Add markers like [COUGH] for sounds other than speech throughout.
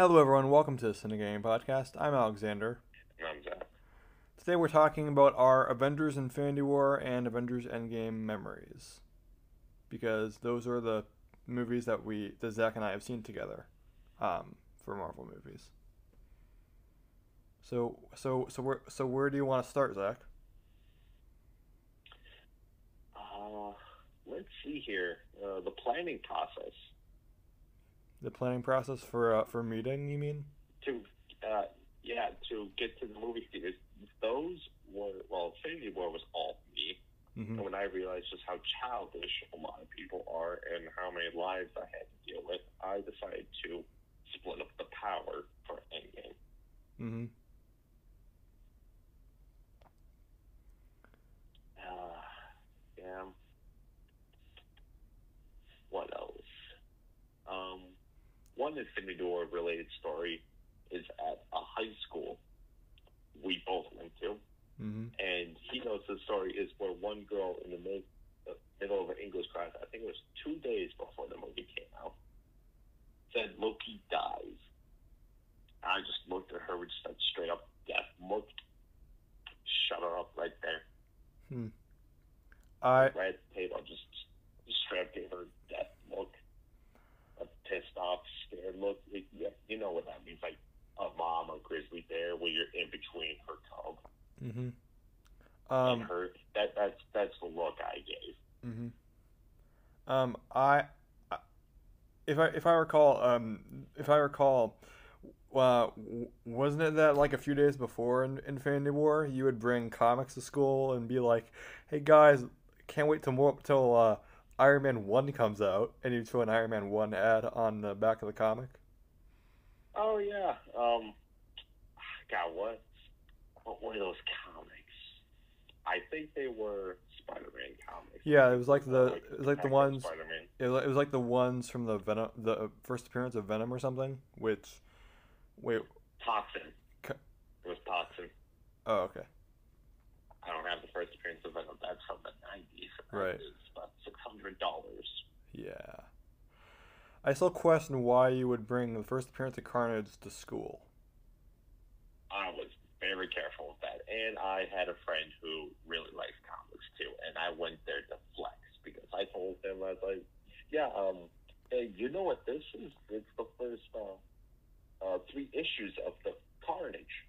Hello, everyone. Welcome to the Cinegame Podcast. I'm Alexander. And I'm Zach. Today, we're talking about our Avengers Infinity War and Avengers Endgame memories, because those are the movies that we, that Zach and I have seen together, um, for Marvel movies. So, so, so, where, so, where do you want to start, Zach? Uh, let's see here. Uh, the planning process The planning process for uh, for meeting, you mean? to, uh, yeah, to get to the movie theaters. Those were well, Infinity War was all me. hmm And when I realized just how childish a lot of people are and how many lives I had to deal with, I decided to split up the power for Endgame. hmm Uh, yeah. What else? Um, one Infinity War related story is at a high school we both went to, hmm and he knows the story is where one girl in the mid, the middle of an English class, I think it was two days before the movie came out, said Loki dies. I just looked at her with just that straight up death look. Shut her up right there. I right at the table, just, just straight up gave her death look, a pissed off, scared look. It, yeah, you know what that means, like a mom, a grizzly bear, where you're in between her cub hmm and um her. That that's that's the look I gave. Mm-hmm. Um, I, I- if I if I recall, um, if I recall, uh, wasn't it that like a few days before in Infinity War, you would bring comics to school and be like, "Hey guys, can't wait till more till uh, Iron Man one comes out," and you'd throw an Iron Man one ad on the back of the comic. Oh yeah. Um. God, what? What were those comics? I think they were Spider-Man comics. Yeah, it was like the it was like the ones Spider-Man. it was, like the ones from the Venom the first appearance of Venom or something. Which, wait, Toxin. Ca- It was Toxin. oh okay. I don't have the first appearance of Venom. That's from the nineties. Right. It's about six hundred dollars. Yeah. I still question why you would bring the first appearance of Carnage to school. I was very careful with that, and I had a friend who really likes comics too, and I went there to flex because I told him I was like, "Yeah, um, hey, you know what this is? It's the first uh, uh, three issues of the Carnage."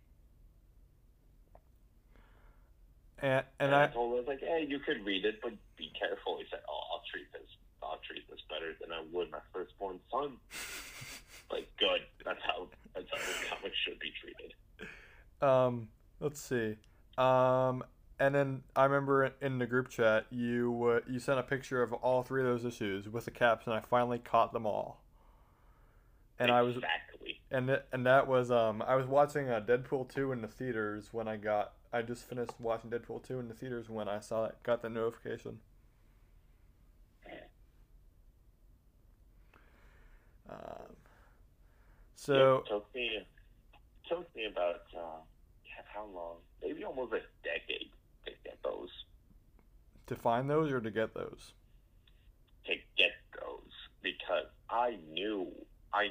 And and And I I told him I was like, "Hey, you could read it, but be careful." He said, "Oh, I'll treat this. I'll treat this better than I would my firstborn son." [LAUGHS] Like, good. That's how that's how the comic should be treated. um let's see. Um and then I remember in the group chat you uh, you sent a picture of all three of those issues with the caps and I finally caught them all. And I was exactly. and th- and that was um I was watching uh, Deadpool 2 in the theaters when I got I just finished watching Deadpool 2 in the theaters when I saw it got the notification. Um, so it took me took me about uh, how long? Maybe almost a decade to get those. to find those or to get those? To get those because I knew I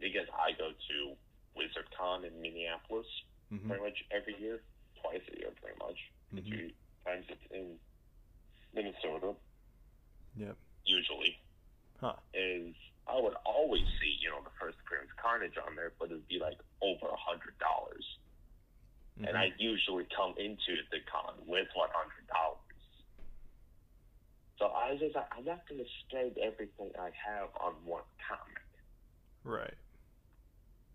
because I go to WizardCon in Minneapolis hmm pretty much every year, twice a year, pretty much. Mhm. two times in Minnesota. Yep. Usually. Huh. Is I would always see, you know, the first appearance Carnage on there, but it'd be like over a hundred dollars. Mhm. And I usually come into the con with one hundred dollars. So I was just like, I'm not gonna spend everything I have on one comic. right.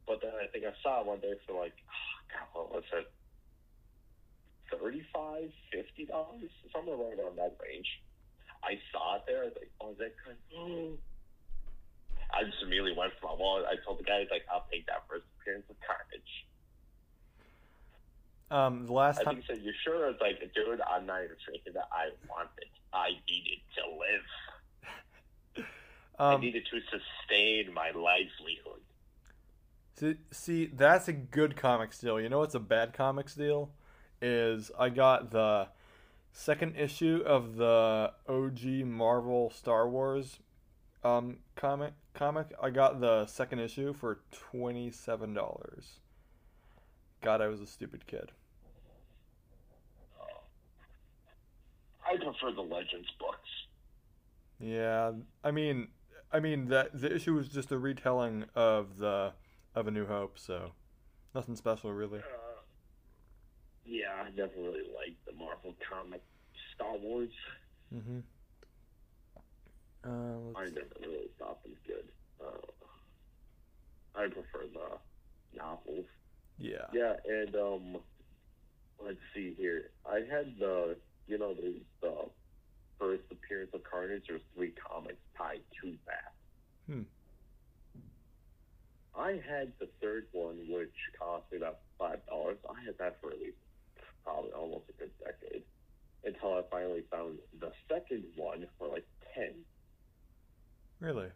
But then I think I saw one day for like, oh, God, what was it? Thirty-five, fifty dollars, somewhere right around that range. I saw it there. I was like, oh, is that kind of... I just immediately went for my wallet. I told the guy, like, I'll take that first appearance of Carnage. Um, the last I time. think he said, you sure? I was like, dude, I'm not even drinking that. I want it. I needed to live. [LAUGHS] I Um, needed to sustain my livelihood. see, see, that's a good comic deal. You know what's a bad comics deal? Is I got the second issue of the OG Marvel Star Wars um comic comic. I got the second issue for twenty seven dollars. God, I was a stupid kid. I prefer the Legends books. Yeah, I mean, I mean that the issue was just a retelling of the of A New Hope, so nothing special really. Uh, yeah, I never really liked the Marvel comic Star Wars. Mm-hmm. Uh, I never really thought them good. Uh, I prefer the novels. yeah. Yeah, and um, let's see here. I had the, you know, the, the first appearance of Carnage. There's three comics tied to that. Hmm. I had the third one, which cost me about five dollars. I had that for at least probably almost a good decade until I finally found the second one for like ten. Really?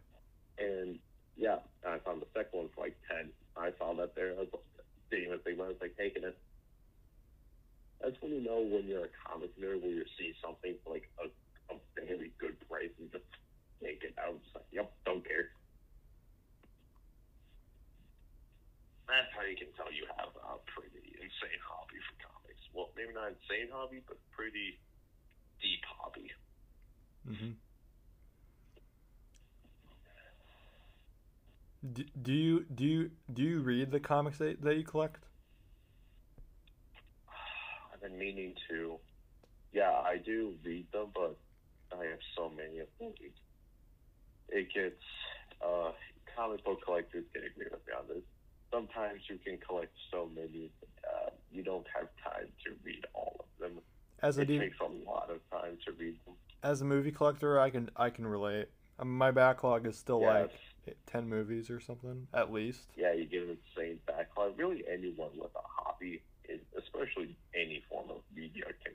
And yeah, I found the second one for like ten. I saw that there. I was didn't even think about it. I was like taking it. That's when you know when you're a comic nerd, when you see something for like a, a very good price and just take it. I was just like, yep, don't care. That's how you can tell you have a pretty insane hobby for. Well, maybe not insane hobby, but pretty deep hobby. Mm-hmm. Do, do you do you do you read the comics that, that you collect? I've been meaning to. Yeah, I do read them, but I have so many of them. It gets uh, comic book collectors can agree with me on this. Sometimes you can collect so many, uh, you don't have time to read all of them. As a It D- takes a lot of time to read them. as a movie collector, I can I can relate. Um, my backlog is still Yes. like ten movies or something at least. yeah, you get an insane backlog. Really, anyone with a hobby, is, especially any form of media, can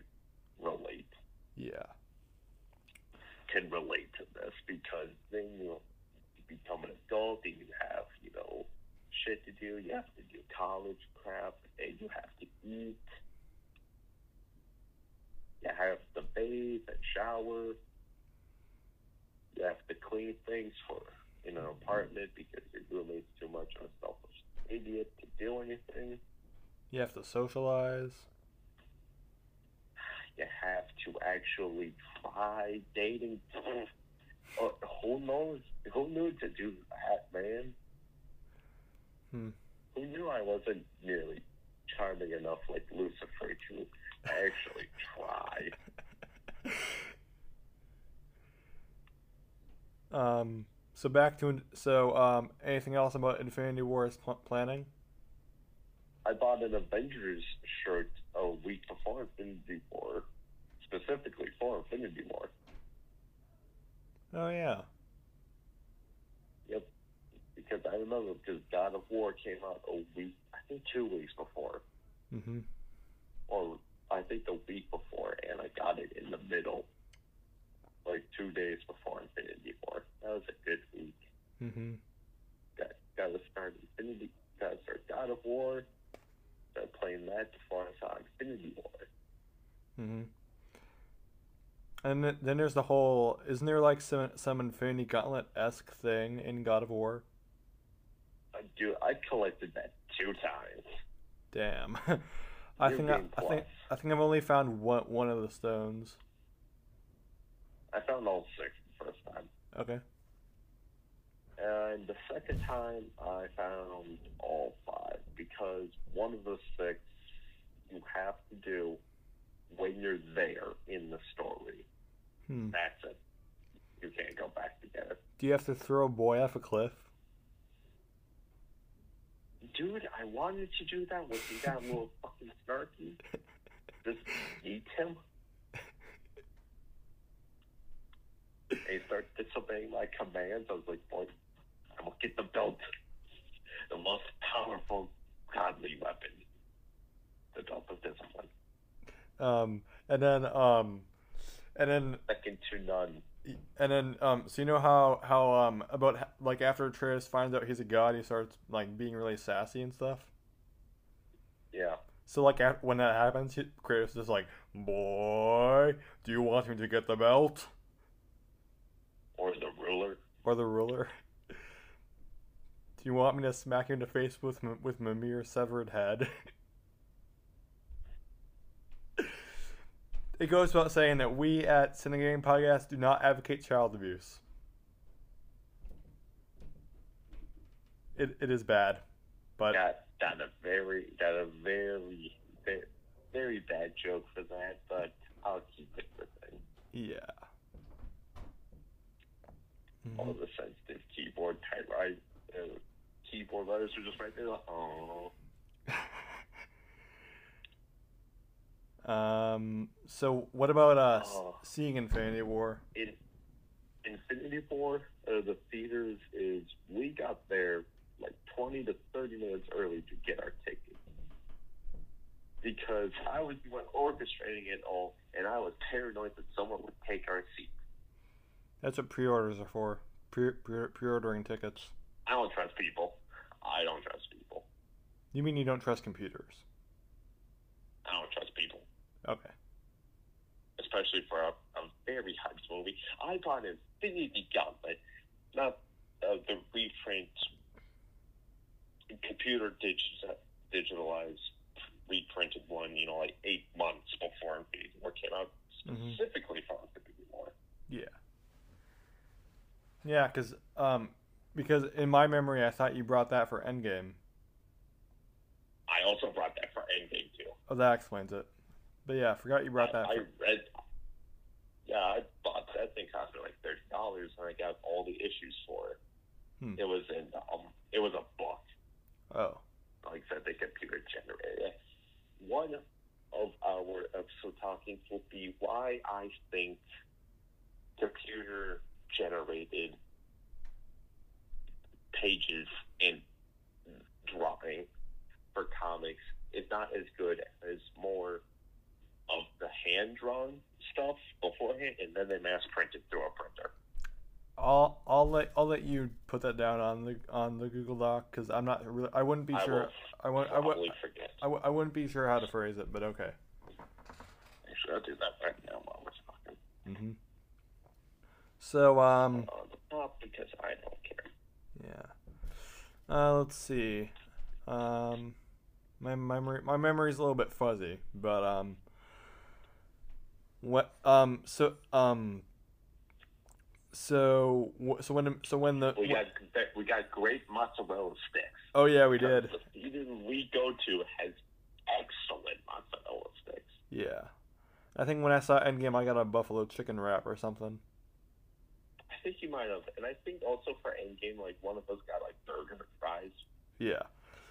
relate. Yeah. can relate to this because then you become an adult and you have, you know, shit to do. You have to do college crap and you have to eat. You have to bathe and shower. You have to clean things for in an apartment because your roommate's too much of a selfish idiot to do anything. You have to socialize. you have to actually try dating. Uh, [LAUGHS] who knows? Who knew to do that, man? Hmm. Who knew I wasn't nearly charming enough like Lucifer to actually [LAUGHS] try? Um. So back to so um. Anything else about Infinity War's pl- planning? I bought an Avengers shirt a week before Infinity War, specifically for Infinity War. Oh yeah. Yep. Because I remember because God of War came out a week, I think two weeks before. Mm-hmm. or I think the week before, and I got it in the middle, like two days before Infinity War. That was a good week. Mm-hmm. Got got to start Infinity, got to start God of War. Started playing that before I saw Infinity War. Mm-hmm. And then, then there's the whole. Isn't there like some some Infinity Gauntlet esque thing in God of War? I do. I collected that two times. Damn. [LAUGHS] I You're think I, I think. I think I've only found one one of the stones. I found all six the first time, Okay. and the second time I found all five because one of the six you have to do when you're there in the story. Hmm. That's it. You can't go back together. Do you have to throw a boy off a cliff? I wanted to do that when he that little fucking snarky. Just eat him. And he started disobeying my commands. I was like, boy, I'm gonna get the belt. The most powerful godly weapon. The belt of discipline. Um, and then um, and then Second to none. and then um, so you know how how um about like after Atreus finds out he's a god, he starts like being really sassy and stuff. Yeah. So like when that happens, Kratos is like, "Boy, do you want me to get the belt Or the ruler. or the ruler?" Do you want me to smack you in the face with with Mimir's severed head? [LAUGHS] it goes without saying that we at Cinegame Podcast do not advocate child abuse. It, it is bad, but got a very got a very very, very bad joke for that, but I'll keep it within. yeah. All Mhm. the sensitive keyboard type right uh, keyboard letters are just right there. Like, [LAUGHS] oh, Um. So, what about us Oh. seeing Infinity War? in Infinity War, uh, the theaters is we got there like 20 to 30 minutes early to get our tickets because I was the one orchestrating it all, and I was paranoid that someone would take our seat. That's what pre-orders are for. Pre pre pre-ordering tickets. I don't trust people. I don't trust people. You mean you don't trust computers? I don't trust people, Okay. especially for a, a very hyped movie. I bought Infinity Gauntlet, not uh, the reprint, computer digi- digitalized, reprinted one. You know, like eight months before Infinity War came out, specifically for Infinity War. Yeah. Yeah, because um, because in my memory, I thought you brought that for Endgame. I also brought that for Endgame too. Oh, that explains it. But yeah, I forgot you brought I, that. I For, read. Yeah, I bought that thing cost me like thirty dollars, and I got all the issues for it. Hmm. It was in um, it was a book, oh. like said, they computer generated. One of our episode talkings will be why I think computer generated pages and drawing for comics is not as good as more of the hand drawn stuff beforehand, and then they mass print it through a printer. I'll I'll let I'll let you put that down on the on the Google Doc because I'm not really I wouldn't be I sure I would I probably forget. I, w- I wouldn't be sure how to phrase it, but okay. Actually, I'll do that right now while we're talking. hmm So um top because I don't care. yeah, uh, let's see. Um, my memory my memory's a little bit fuzzy, but um, what um so um so so when so when the We got we got great mozzarella sticks. oh yeah we did The theater we go to has excellent mozzarella sticks. yeah. I think when I saw Endgame, I got a buffalo chicken wrap or something. I think you might have, and I think also for Endgame, like one of us got like burger and fries. Yeah,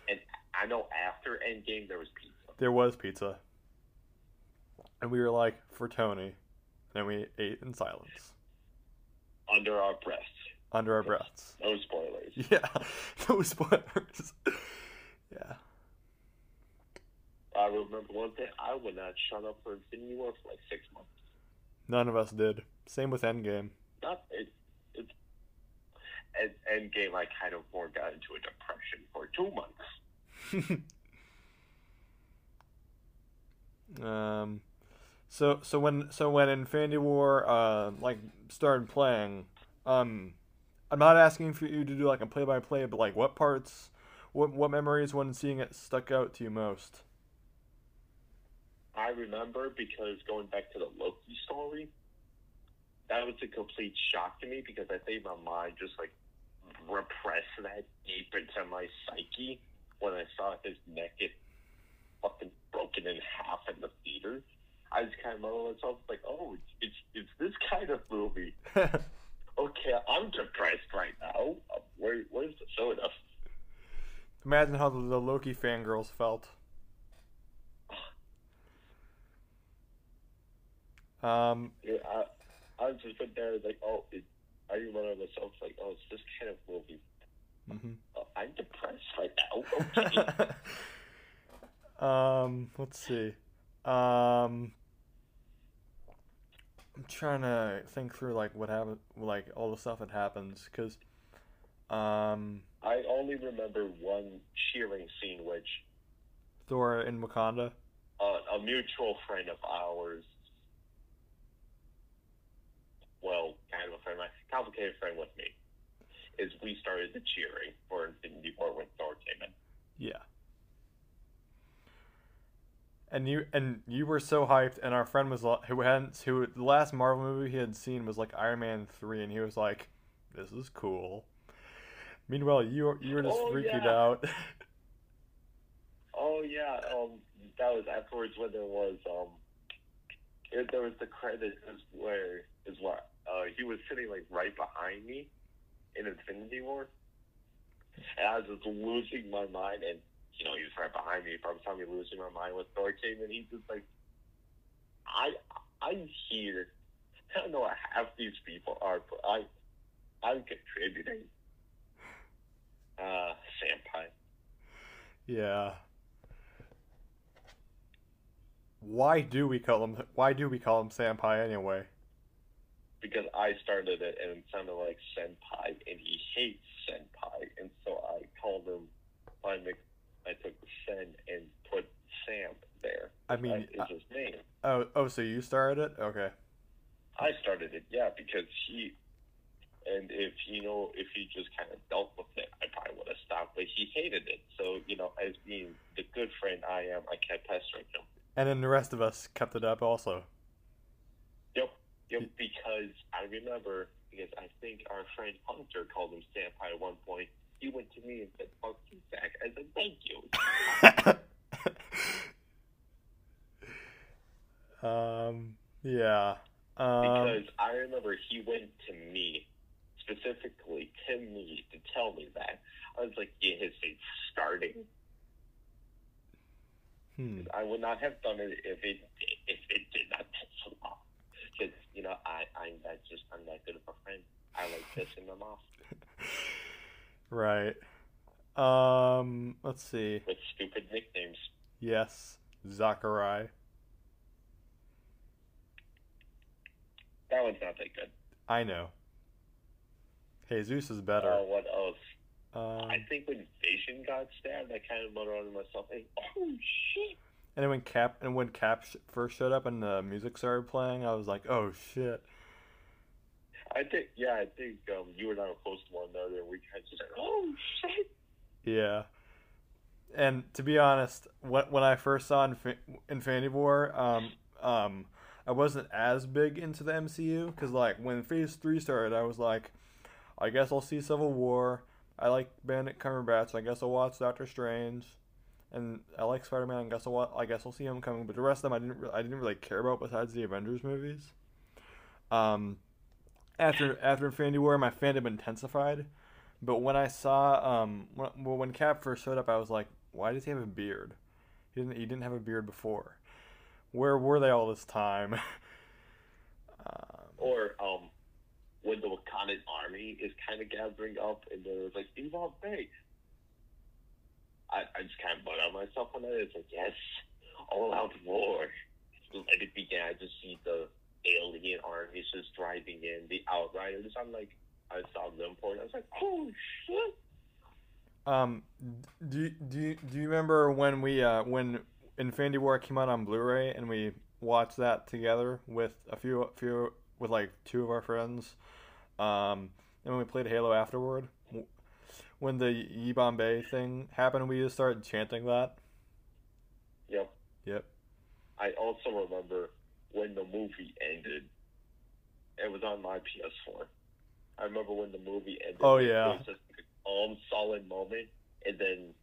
And I know after Endgame there was pizza. there was pizza, and we were like for Tony, and then we ate in silence under our breaths. under our breaths. No spoilers. [LAUGHS] Yeah, no spoilers. [LAUGHS] yeah, I remember one thing: I would not shut up for Infinity War for like six months. none of us did. Same with Endgame. Not it. It. At Endgame, I kind of more got into a depression for two months. [LAUGHS] um, so so when so when Infinity War uh like started playing, um, I'm not asking for you to do like a play by play, but like what parts, what what memories when seeing it stuck out to you most? I remember because going back to the Loki story, that was a complete shock to me because I think my mind just like repressed that deep into my psyche when I saw his neck get fucking broken in half in the theater. I just kind of muddled myself like, oh, it's it's this kind of movie. [LAUGHS] Okay, I'm depressed right now. Uh, Where where's the soda? Imagine how the, the Loki fangirls felt. Um, Yeah, I, I was just there like, oh, it, I remember myself like, oh, it's this kind of movie. mhm. Oh, I'm depressed right now. Okay. [LAUGHS] um, let's see. Um, I'm trying to think through like what happened, like all the stuff that happens, because, um, I only remember one cheering scene, which Thor in Wakanda. uh, a mutual friend of ours, well, kind of a friend, my complicated friend with me, is we started the cheering for Infinity War when Thor came in. Yeah. And you and you were so hyped, and our friend was who hadn't who the last Marvel movie he had seen was like Iron Man three, and he was like, "This is cool." Meanwhile, you were- you were just Oh, freaking yeah. out. Oh yeah, um, that was afterwards when there was um, it, there was the credit is where is what uh he was sitting like right behind me in Infinity War, and I was just losing my mind, and you know he was right behind me. From the time me losing my mind when Thor came in, he's just like, I I'm here. I don't know what half these people are, but I I'm contributing. Uh, Senpai. yeah. Why do we call him? Why do we call him Senpai anyway? because I started it and it sounded like senpai, and he hates senpai, and so I called him. Mix, I took the sen and put Sam there. I mean, That is his name. oh, oh, so you started it? Okay. I started it, yeah, because he. And if you know, if he just kind of dealt with it, I probably would have stopped. But he hated it, so you know, as being the good friend I am, I kept pestering him. And then the rest of us kept it up also. Yep, yep. Because I remember, because I think our friend Hunter called him Senpai at one point. He went to me and said, "Fuck you, Zach." I said, "Thank you." [LAUGHS] um. Yeah. Um. Because I remember he went to me, specifically to me, to tell me that. I was like, "Yeah, his it's starting." hmm. I would not have done it if it if it did not piss him off. Because you know, I I'm that just I'm that good of a friend. I like pissing them off [LAUGHS] Right. Um. Let's see. with stupid nicknames. Yes. Zachary. That one's not that good. I know. Jesus is Uh, better. what else? Um. I think when Vision got stabbed, I kind of muttered to myself, like, "Oh shit!" And then when Cap and when Cap sh- first showed up and the music started playing, I was like, "Oh shit!" I think, yeah, I think um, you and I were close to one another, and we kind of just like, "Oh shit!" Yeah. And to be honest, when when I first saw Infi- Infinity War, um, um, I wasn't as big into the MCU because like when Phase Three started, I was like, I guess I'll see Civil War. I like Benedict Cumberbatch, so I guess I'll watch Doctor Strange, and I like Spider Man. I guess I'll I guess I'll see Homecoming. But the rest of them, I didn't re- I didn't really care about besides the Avengers movies. Um, after after Infinity War, my fandom intensified. But when I saw um when, when Cap first showed up, I was like, why does he have a beard? He didn't he didn't have a beard before. Where were they all this time? [LAUGHS] um, Or um, when the Wakandan army is kind of gathering up, and there's like, "Yibambe." I, I just kind of butt on myself on that. It's like, yes, all out war. [LAUGHS] Let it begin. I just see the alien armies just driving in, the Outriders. I'm like, I saw them pouring. I was like, oh shit. um, do do you, do you remember when we uh when Infinity War came out on Blu-ray and we watched that together with a few few with like two of our friends, um, and when we played Halo afterward, when the Yibambe thing happened, we just started chanting that. Yep. Yep. I also remember when the movie ended. It was on my PS4. I remember when the movie ended. Oh, yeah. It was just like a calm, solid moment, and then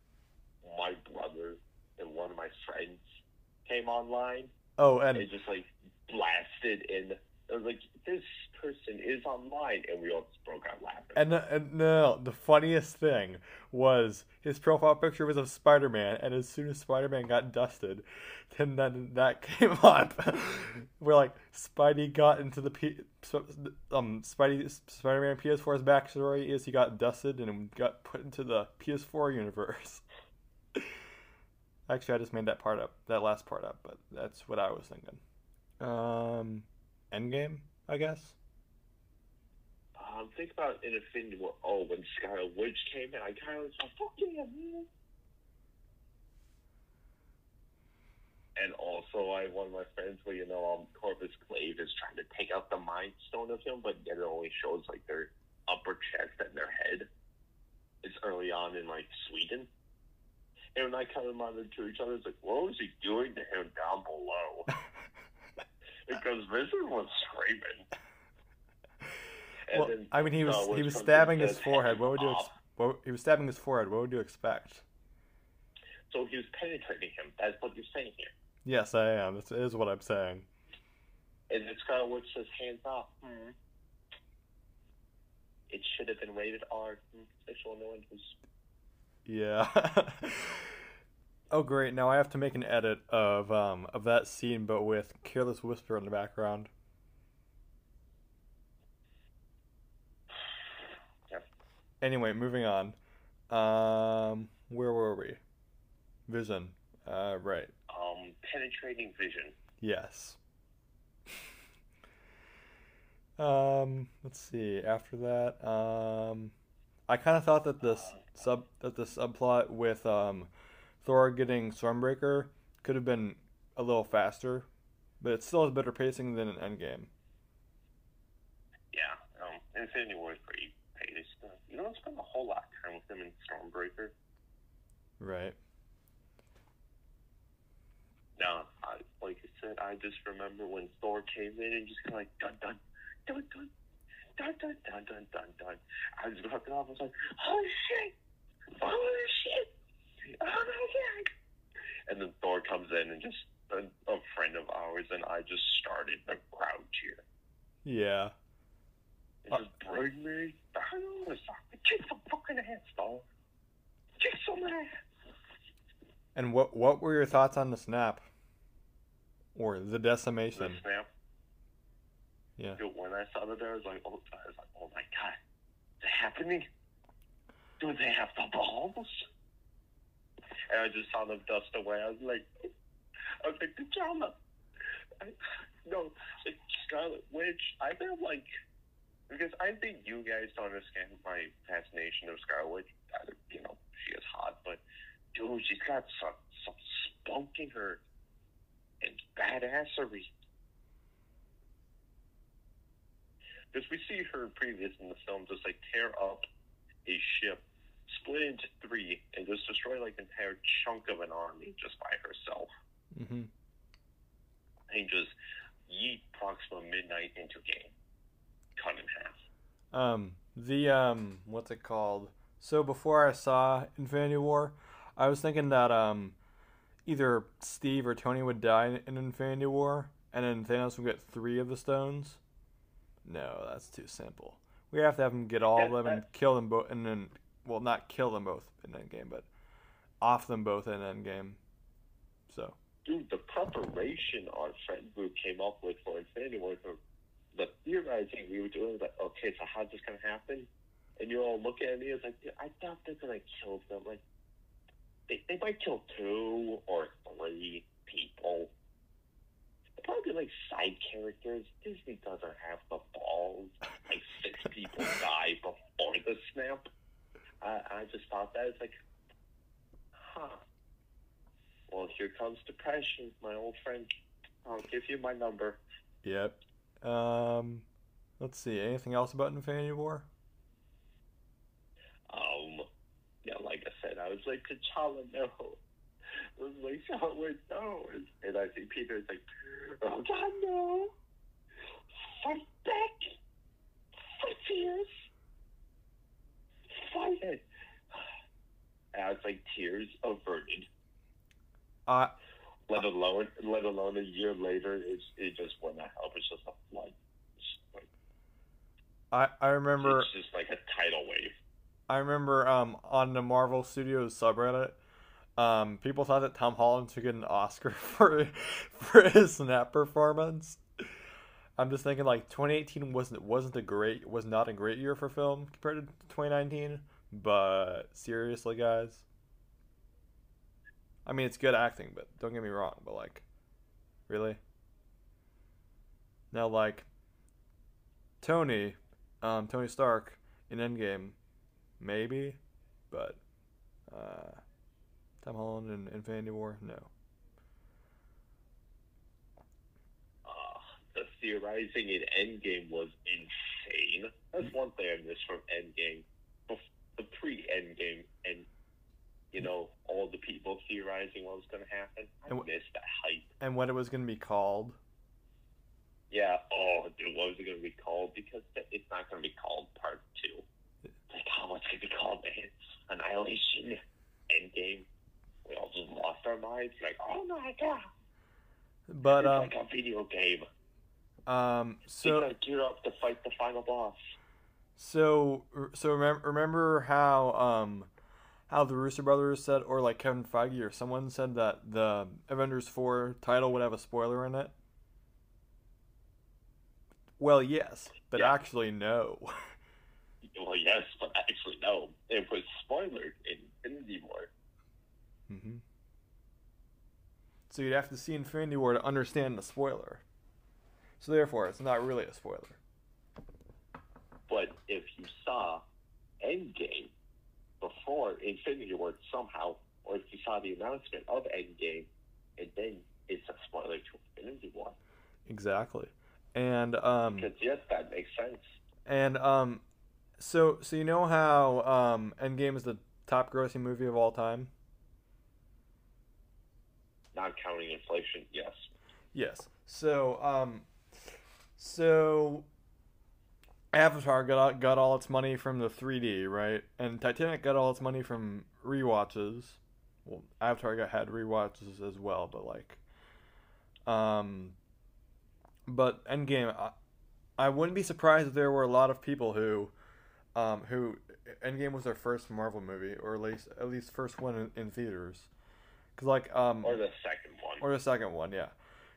my brother and one of my friends came online. Oh, And and it just like blasted in. Like this person is online, and we all just broke out laughing. And, and no, the funniest thing was his profile picture was of Spider Man, and as soon as Spider Man got dusted, then then that [LAUGHS] came up. We're like, Spidey got into the P, um Spidey Spider Man PS4's backstory is he got dusted and got put into the PS4 universe. [LAUGHS] Actually, I just made that part up, that last part up, but that's what I was thinking. Um, Endgame, I guess. Um, think about in Infinity War. Oh, when Scarlet Witch came in, I kind of was like, "Fuck yeah, man!" And also, I one of my friends where you know, um, Corvus Glaive is trying to take out the Mind Stone of him, but yet it only shows like their upper chest and their head. It's early on in like Sweden. And when I kind of monitor to each other, it's like, what was he doing to him down below? [LAUGHS] because Vision was screaming. And Well, then, I mean, he was uh, he was stabbing his forehead. What would you? Ex- what, he was stabbing his forehead. What would you expect? So he was penetrating him. That's what you're saying here. Yes, I am. This is what I'm saying. And it's kind of what says hands off. Hmm. It should have been rated R. Sexual annoyances. Yeah. [LAUGHS] oh great! Now I have to make an edit of um of that scene, but with "Careless Whisper" in the background. Yeah. Anyway, moving on. Um, where were we? Vision. Uh, right. Um, penetrating vision. Yes. um, let's see. After that, um, I kind of thought that this sub that the subplot with um Thor getting Stormbreaker could have been a little faster, but it still has better pacing than an Endgame. Yeah. Um, Infinity War is pretty paced. Uh, You don't spend a whole lot of time with him in Stormbreaker. Right. No, I, like I said, I just remember when Thor came in and just kind of like dun dun dun dun dun dun dun dun dun dun. I was looking off. I was like, holy shit, holy shit, oh my god! And then Thor comes in and just a, a friend of ours and I just started the crowd cheer. Yeah. It just bring me down. Kick some fucking ass, Thor. Kick some ass. And what what were your thoughts on the snap? Or the The decimation? snap. Yeah. Dude, when I saw that, there, I was like, oh, I was like, oh my god, is it happening? Do they have the balls? And I just saw them dust away. I was like, I was like, T'Challa. I, no, like Scarlet Witch. I feel like because I think you guys don't understand my fascination of Scarlet Witch. You know, she is hot, but dude, she's got some some spunk in her and badassery. Because we see her previous in the film just like tear up a ship, split into three, and just destroy like an entire chunk of an army just by herself. Mhm. And just yeet Proxima Midnight into game. Cut in half. Um, the um, what's it called? So before I saw Infinity War, I was thinking that um, either Steve or Tony would die in, in Infinity War, and then Thanos would get three of the stones. No, that's too simple. We have to have him get all of them and kill them both, and then well, not kill them both in Endgame, but off them both in Endgame. So Dude, the preparation our friend group came up with for Infinity War, the theorizing we were doing, like, okay, so how's this gonna happen? And you're all looking at me, it's like, I thought they're gonna kill them. Like, they, they might kill two or three people. They're probably like side characters. Disney doesn't have the balls. Like six [LAUGHS] people die before the snap. I, I just thought that it's like, huh. Well, here comes depression, my old friend. I'll give you my number. yep. Um, let's see. Anything else about Infinity War? Um, yeah, like I said, I was like, T'Challa, no. I was like, wait, no. And, I see Peter, it's like, oh, God, no. Fight back. Fight tears. Fight it. Was like, tears averted. I Let alone, let alone a year later, it's, it just went out. It was just a flood. It's, like, I I remember. it's just like a tidal wave. I remember um, on the Marvel Studios subreddit, um, people thought that Tom Holland should get an Oscar [LAUGHS] for for his Snap performance. I'm just thinking like 2018 wasn't wasn't a great was not a great year for film compared to 2019, but seriously, guys. I mean, it's good acting, but don't get me wrong, but like, really. Now, like, Tony, um, Tony Stark in Endgame, maybe, but uh, Tom Holland in Infinity War, no. uh, the theorizing in Endgame was insane. That's one thing I miss from Endgame, The pre-Endgame, and you know all the people theorizing what was going to happen. I And wh- miss that hype. And what it was going to be called. Yeah. Oh, dude, what was it going to be called? Because it's not going to be called Part Two. Like, oh, what's going to be called, man? Annihilation, Endgame. We all just lost our minds. Like, oh my god, But it's um, like a video game. um, So, so you gotta gear up to fight the final boss. So so remember remember how um how the Russo Brothers said, or like Kevin Feige or someone said that the Avengers Four title would have a spoiler in it. Well, yes, but Yeah. actually no. [LAUGHS] Well, yes, but actually, no. It was spoilered in Infinity War. hmm So you'd have to see Infinity War to understand the spoiler. So therefore, it's not really a spoiler. But if you saw Endgame before Infinity War somehow, or if you saw the announcement of Endgame, and then it's a spoiler to Infinity War. Exactly. And um Because, yes, that makes sense. and um so so you know how um Endgame is the top grossing movie of all time? Not counting inflation, yes. Yes. So um so Avatar got all, got all its money from the 3D, right? And Titanic got all its money from rewatches. Well, Avatar got had rewatches as well, but like um but Endgame I, I wouldn't be surprised if there were a lot of people who um who Endgame was their first Marvel movie or at least at least first one in, in theaters. Cuz like um Or the second one. or the second one, yeah.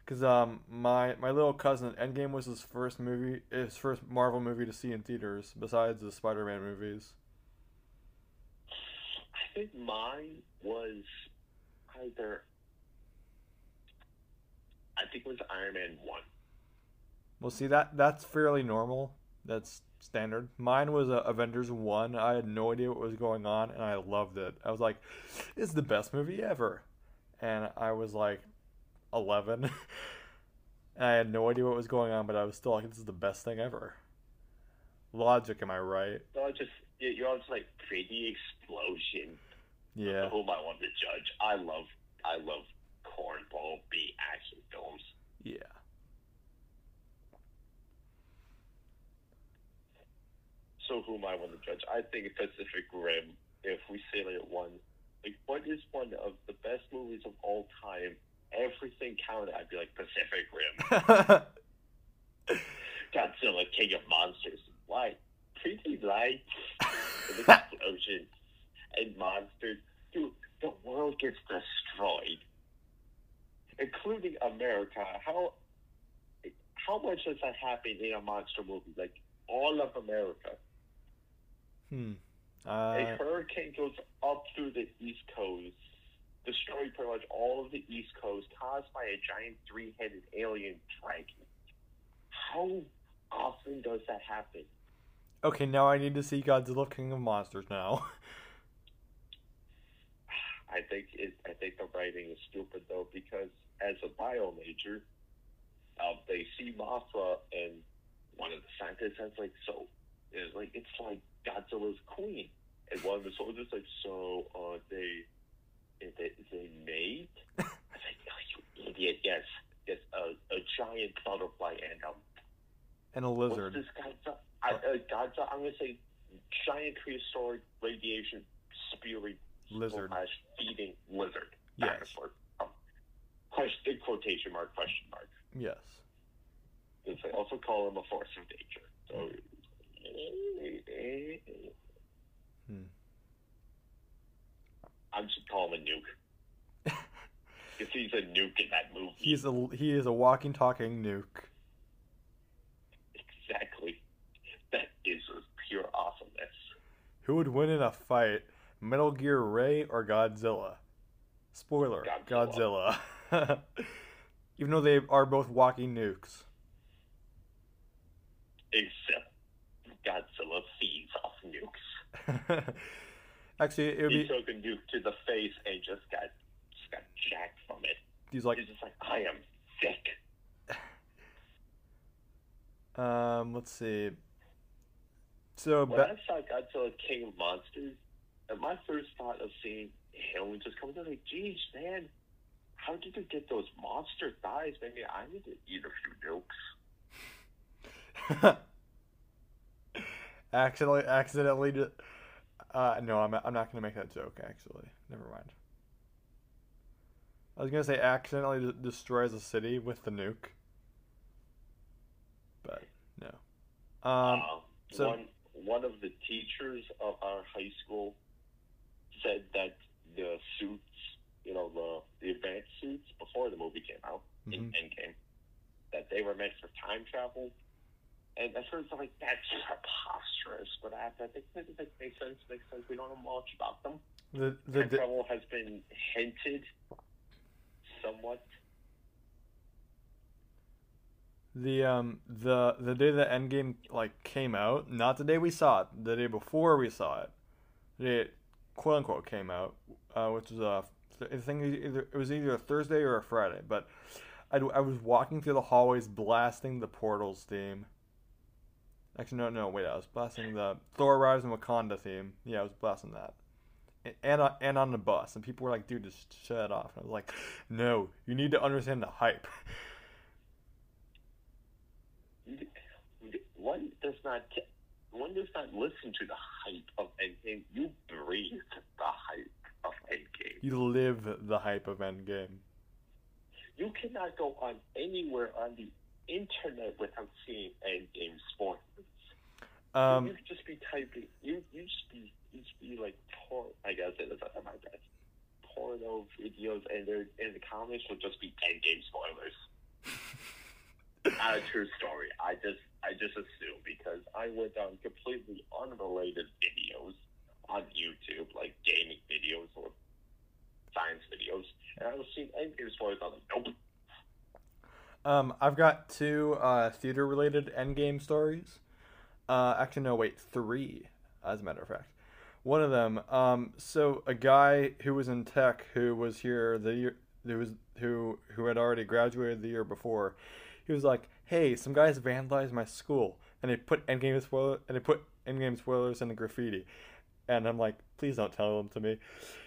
Because um, my my little cousin, Endgame was his first movie, his first Marvel movie to see in theaters, besides the Spider-Man movies. I think mine was either. I think it was Iron Man 1. Well, see that that's fairly normal. That's standard. Mine was uh, Avengers One. I had no idea what was going on, and I loved it. I was like, "It's the best movie ever," and I was like, eleven. and [LAUGHS] I had no idea what was going on, but I was still like, "This is the best thing ever." Logic, am I right? No, just you- you're all just like pretty explosion. Yeah. Who am I want to judge? I love I love cornball B action films. Yeah. So who am I want to judge? I think Pacific Rim. If we say it one, like what is one of the best movies of all time? Everything counted, I'd be like Pacific Rim, [LAUGHS] Godzilla, King of Monsters. Why? Pretty lights, [LAUGHS] explosions, and monsters. Dude, the world gets destroyed, including America. How how much does that happen in a monster movie? Like all of America. hmm. A Uh, hurricane goes up through the East Coast, destroying pretty much all of the East Coast, caused by a giant three-headed alien dragon. How often does that happen? okay, now I need to see Godzilla King of Monsters now. [SIGHS] I think it, I think the writing is stupid though because as a bio major, uh, they see Mothra and one of the scientists has like so it's like it's like Godzilla's queen, and one of the soldiers like so uh they is is they mate? [LAUGHS] I was like oh, you idiot yes yes a a giant butterfly and um and a lizard. what's this Godzilla? I, uh, Godzilla I'm gonna say giant prehistoric radiation spewing Lizard. slash feeding lizard. Yes. Um, question, quotation mark, question mark. Yes. Because they also call him a force of nature. So, Hmm. I'm just calling him a nuke. [LAUGHS] Because he's a nuke in that movie. He's a he is a walking, talking nuke. exactly. That is pure awesomeness. Who would win in a fight, Metal Gear Ray or Godzilla? Spoiler: Godzilla. Godzilla. [LAUGHS] Even though they are both walking nukes. Except Godzilla feeds off nukes. [LAUGHS] Actually, it would He be. took a nuke to the face and just got just got jacked from it. He's like, He's just like, I am sick. [LAUGHS] um, let's see. So when ba- I saw Godzilla King of Monsters, and my first thought of seeing him just coming out like, geez, man, how did you get those monster thighs? Maybe I need to eat a few nukes. [LAUGHS] accidentally, accidentally. Uh, no, I'm I'm not gonna make that joke. Actually, never mind. I was gonna say accidentally d- destroys a city with the nuke, but no. Um, uh, so- one one of the teachers of our high school said that the suits, you know, the the advanced suits before the movie came out in mhm. Endgame, that they were meant for time travel. And at first I'm like, that's [LAUGHS] preposterous, but I, I think that that makes sense, makes sense. We don't know much about them. the the Time travel has been hinted somewhat. the um the the day that Endgame like came out, not the day we saw it, the day before we saw it, the day it quote unquote came out, uh, which was uh, I think either it was either a Thursday or a Friday, but I, I was walking through the hallways blasting the Portals theme. Actually, no, no, wait, I was blasting the Thor: Rise in Wakanda theme. Yeah, I was blasting that. And- And on, and on the bus, and people were like, "Dude, just shut it off." And I was like, "No, you need to understand the hype." [LAUGHS] One does not one does not listen to the hype of Endgame. You breathe the hype of Endgame. You live the hype of Endgame. You cannot go on anywhere on the internet without seeing Endgame spoilers. Um, you could just be typing. You you just be you just be like por. I gotta say this under my breath. Porno videos and their and the comments will just be Endgame spoilers. Not [LAUGHS] a true story. I just I just assume because I went on completely unrelated videos on YouTube, like gaming videos or science videos, and I was seeing Endgame spoilers. I was like, nope. Um, I've got two uh, theater-related Endgame stories. Uh, actually, no, wait, three, as a matter of fact. One of them, um, so a guy who was in tech who was here the year, who was who who had already graduated the year before, he was like, "Hey, some guys vandalized my school, and they put Endgame and they put Endgame spoilers in the graffiti." And I'm like, "Please don't tell them to me."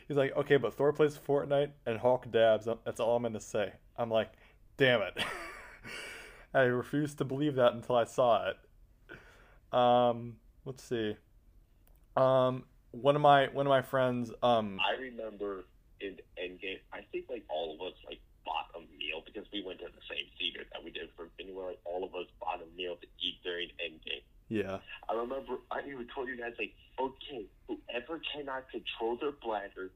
He's like, "Okay, but Thor plays Fortnite and Hulk dabs. That's all I'm gonna say." I'm like, "Damn it!" [LAUGHS] [LAUGHS] I refused to believe that until I saw it. Um, let's see. Um, one of my one of my friends. Um, I remember in Endgame, I think like all of us like bought a meal because we went to the same theater that we did for Infinity Like all of us bought a meal to eat during Endgame. yeah. I remember I even told you guys like, okay, whoever cannot control their bladder,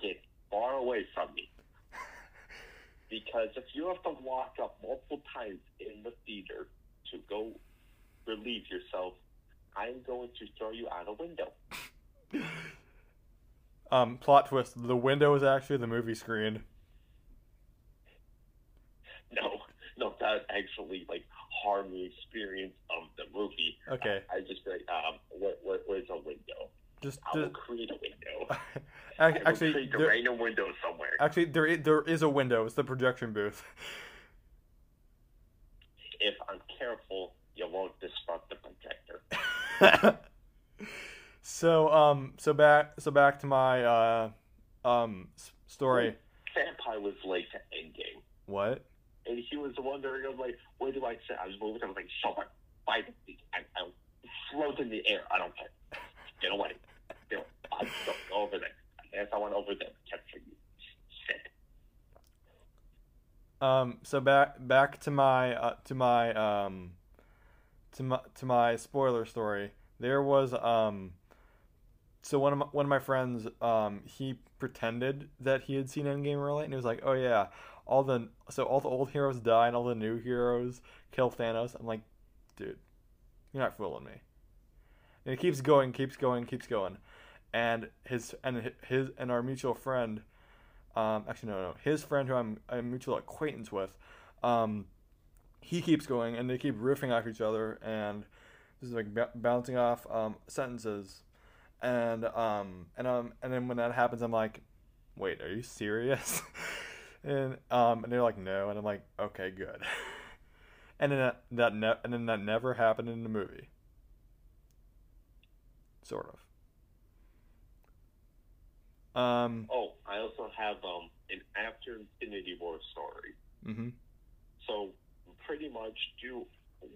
get far away from me. Because if you have to walk up multiple times in the theater to go relieve yourself, I'm going to throw you out a window. [LAUGHS] Um, plot twist: the window is actually the movie screen. No, no, that actually like harm the experience of the movie. Okay, I just be like, um, where, where, where's a window? Just, I will create a window. [LAUGHS] ac- I will actually, create a random window somewhere. actually, there is, there is a window. It's the projection booth. If I'm careful, you won't disrupt the projector. [LAUGHS] so, um, so back, so back to my uh, um, story. Vampire was late to Endgame, What? and he was wondering, I'm like, where do I sit? I was moving. I was like, someone, fight me. I, I float in the air. I don't care. Get away. I go, go over there. If I went over there, capture you. Sit. Um, so back back to my uh, to my um to my to my spoiler story. There was um so one of my, one of my friends um he pretended that he had seen Endgame early and he was like, "Oh yeah, all the so all the old heroes die and all the new heroes kill Thanos." I'm like, "Dude, you're not fooling me." And it keeps going, keeps going, keeps going. And his and his and our mutual friend um, actually, no, no. His friend, who I'm a mutual acquaintance with, um, he keeps going, and they keep riffing off each other, and this is like b- bouncing off um, sentences, and um, and um, and then when that happens, I'm like, wait, are you serious? [LAUGHS] and um, and they're like, no, and I'm like, okay, good. [LAUGHS] and then that, that ne- and then that never happened in the movie. sort of. Um. Oh, I also have um an after Infinity War story. hmm So pretty much, do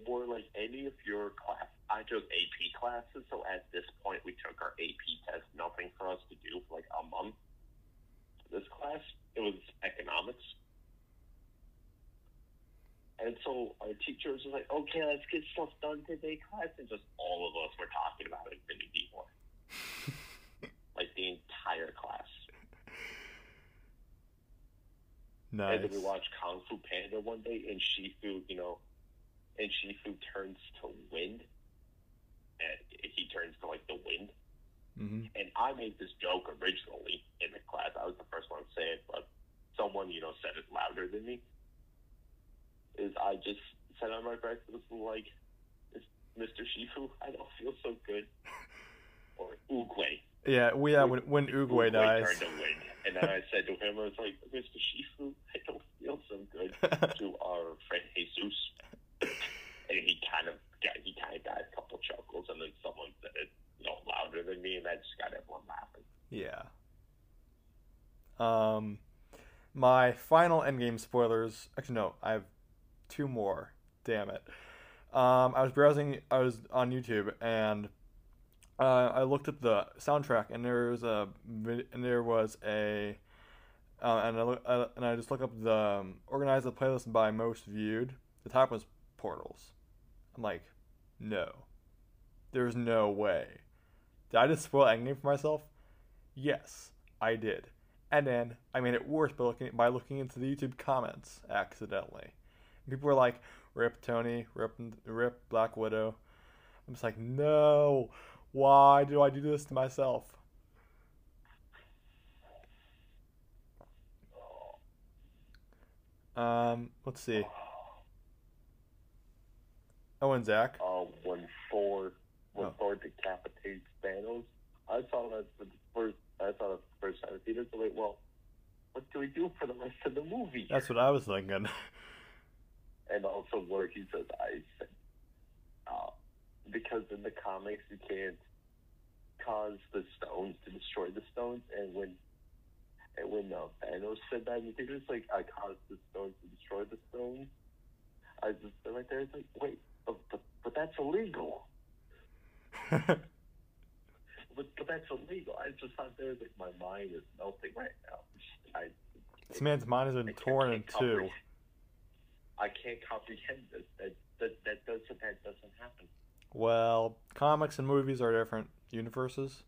were like any of your class? I took AP classes, so at this point we took our AP test. Nothing for us to do for like a month. This class, it was economics. And so our teachers were like, okay, let's get stuff done today, class. And just all of us were talking about Infinity War. [LAUGHS] like the entire class. Nice. And then we watched Kung Fu Panda one day, and Shifu, you know, and Shifu turns to wind, and he turns to like the wind. hmm And I made this joke originally in the class. I was the first one to say it, but someone, you know, said it louder than me. Is I just said on my breakfast like, Mr. Shifu, I don't feel so good, [LAUGHS] or Oogway. Yeah. We yeah. When when Oogway dies. and then I said to him, I was like, Mr. Shifu, I don't feel so good. [LAUGHS] to our friend Jesus, and he kind of got he kind of got a couple chuckles, and then someone said it, you know, louder than me, and that just got everyone laughing. Yeah. Um, my final endgame spoilers. Actually, no, I have two more. Damn it. Um, I was browsing. I was on YouTube and uh, I looked at the soundtrack and there was a and there was a uh, and I look, uh, and I just looked up the um, organize the playlist by most viewed. The top was Portals. I'm like, no, there's no way. Did I just spoil Endgame for myself? Yes, I did. And then I made it worse by looking by looking into the YouTube comments accidentally. People were like, "Rip Tony, rip rip Black Widow." I'm just like, no. Why do I do this to myself? Um, let's see. Oh, and Zach. Uh, when Thor when Oh. Thor decapitates Thanos, I saw that for the first. I saw that for the first time theaters. I'm like, well, what do we do for the rest of the movie? That's what I was thinking. and also where he says I said, uh, because in the comics you can't cause the stones to destroy the stones, and when and when uh, Thanos said that, you think it's like I caused the stones to destroy the stones. I just right there. It's like wait, but but, but that's illegal. [LAUGHS] But, but that's illegal. I just thought there like my mind is melting right now. I this man's mind has been torn in two. I can't comprehend this. That that that doesn't that doesn't happen. Well, comics and movies are different universes,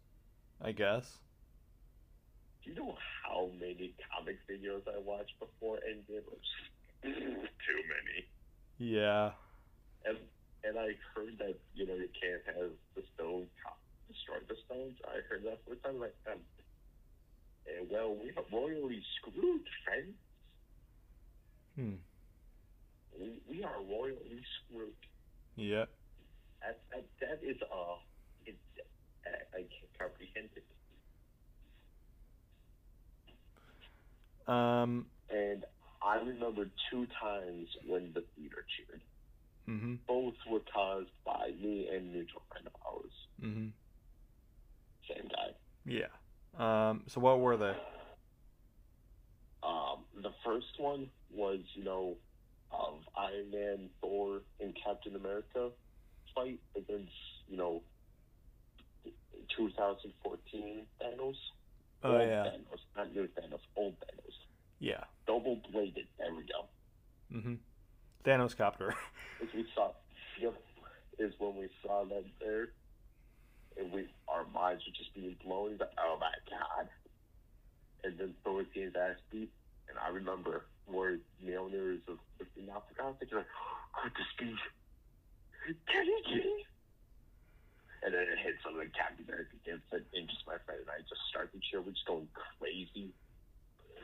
I guess. Do you know how many comic videos I watched before Endgame? [LAUGHS] Too many. Yeah. And and I heard that you know you can't have the stone co- destroy the stones. I heard that for the time like um. And well, we are royally screwed, friends. Hmm. We, we are royally screwed. Yep. That that, that is all. it, I, I can't comprehend it. Um. And I remember two times when the theater cheered. Mhm. Both were caused by me and mutual friend of ours. Mhm. Same guy. Yeah. Um. So what were they? Um, the first one was, you know, of Iron Man, Thor, and Captain America fight against, you know, 2014 Thanos. Oh old yeah. Thanos, not new Thanos, old Thanos. Yeah. Double bladed. There we go. Mhm. Thanos copter. As [LAUGHS] we saw, yep, is when we saw that there, and we our minds were just being blown. Like, oh my god! And then Thor his ass beat, and I remember where Mjolnir is lifting off the ground, thinking like, "Quick to speed, get it?" And then it hits on the Captain America against it, and just my friend and I just start to cheer. We're just going crazy.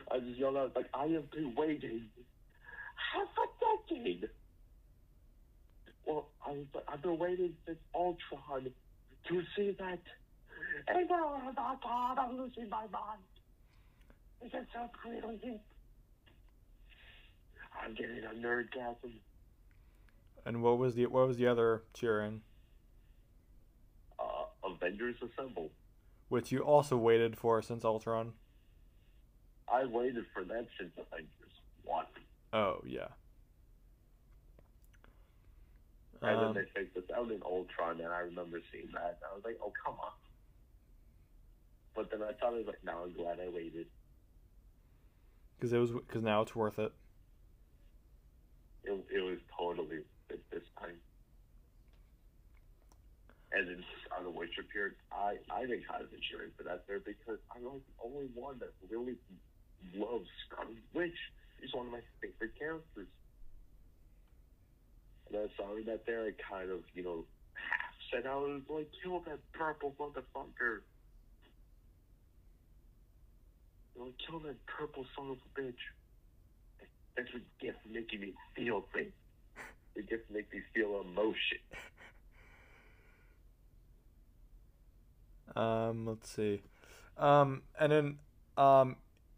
I just yelled out like, "I have been waiting half a decade." Well, I, I've been waiting since Ultron to see that. And now, oh my God, I'm losing my mind. Is so brilliant? I'm getting a nerdgasm. And what was the what was the other cheering? Uh, Avengers Assemble. which you also waited for since Ultron. I waited for that since Avengers One, Oh yeah. and Um, then they faked this out in Ultron, and I remember seeing that. And I was like, oh come on. But then I thought I was like, no, I'm glad I waited. because it was because now it's worth. It, it was totally at this time. And then on the Witch appeared, I I think I was cheering for that there because I'm like the only one that really loves Scarlet Witch. She's one of my favorite characters. And I saw that there, I kind of you know half said oh, I was like, kill that purple motherfucker. You know, kill that purple son of a bitch. That's what gets making me feel things. It to make me feel emotion. Um, let's see. Um, and then, um,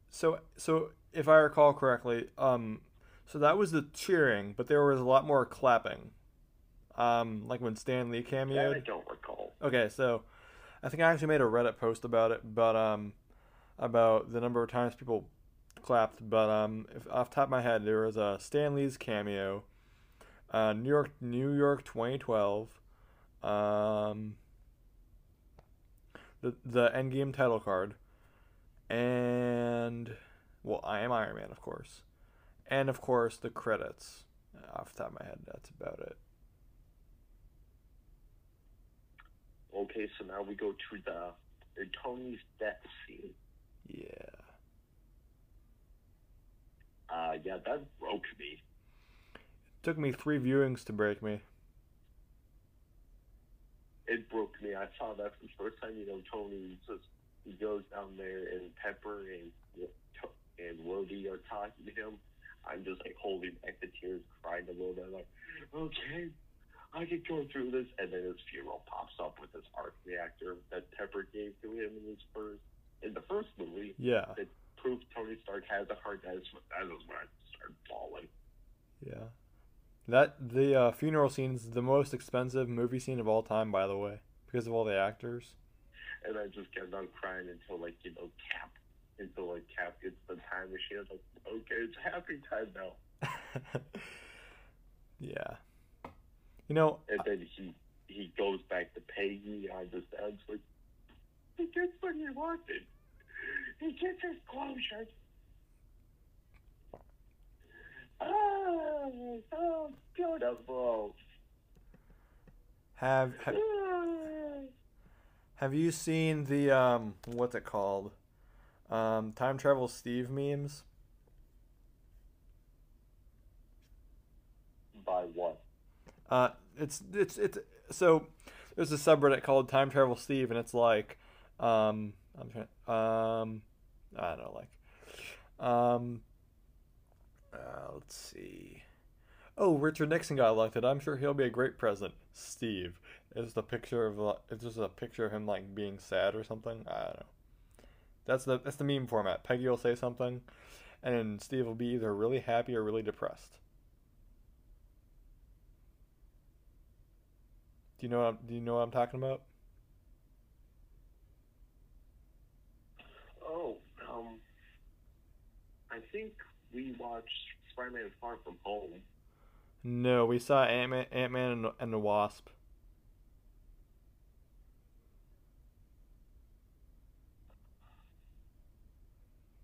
so so if I recall correctly, um, so that was the cheering, but there was a lot more clapping. Um, like when Stan Lee That I don't recall. Okay, so I think I actually made a Reddit post about it, but um, about the number of times people clapped. But um, if, off the top of my head, there was a Stan Lee's cameo, uh, New York, New York, 2012, um, the the Endgame title card, and well, I am Iron Man, of course, and of course the credits. Off the top of my head, that's about it. Okay, so now we go to the, the Tony's death scene. Yeah. Uh, yeah, that broke me. Took me three viewings to break me. It broke me. I saw that for the first time. You know, Tony just he goes down there and Pepper and and Rhodey are talking to him. I'm just like holding back the tears, crying a little bit, like, okay, I can go through this. And then his funeral pops up with this arc reactor that Pepper gave to him in his first in the first movie. Yeah. That proved Tony Stark has a heart. That is that is when I started bawling. Yeah. That the uh, funeral scene is the most expensive movie scene of all time, by the way, because of all the actors. And I just kept on crying until like you know Cap, until like Cap gets the time machine. I was like, okay, it's happy time now. [LAUGHS] yeah. You know, And then he he goes back to Peggy. I just I was like, he gets what he wanted. He gets his closure. Oh, so beautiful. have have, have you seen the um what's it called? Um, time travel Steve memes. By what? Uh, it's it's it's so there's a subreddit called Time Travel Steve, and it's like, um, I'm trying, um, I don't know, like, um, uh, let's see. Oh, Richard Nixon got elected. I'm sure he'll be a great president. Steve. Just a picture of it's just a picture of him like being sad or something. I don't know. That's the that's the meme format. Peggy will say something, and Steve will be either really happy or really depressed. Do you know what I'm, do you know what I'm talking about? Oh, um, I think we watched Spider-Man: Far From Home. No, we saw Ant Man, Ant Man and, and the Wasp.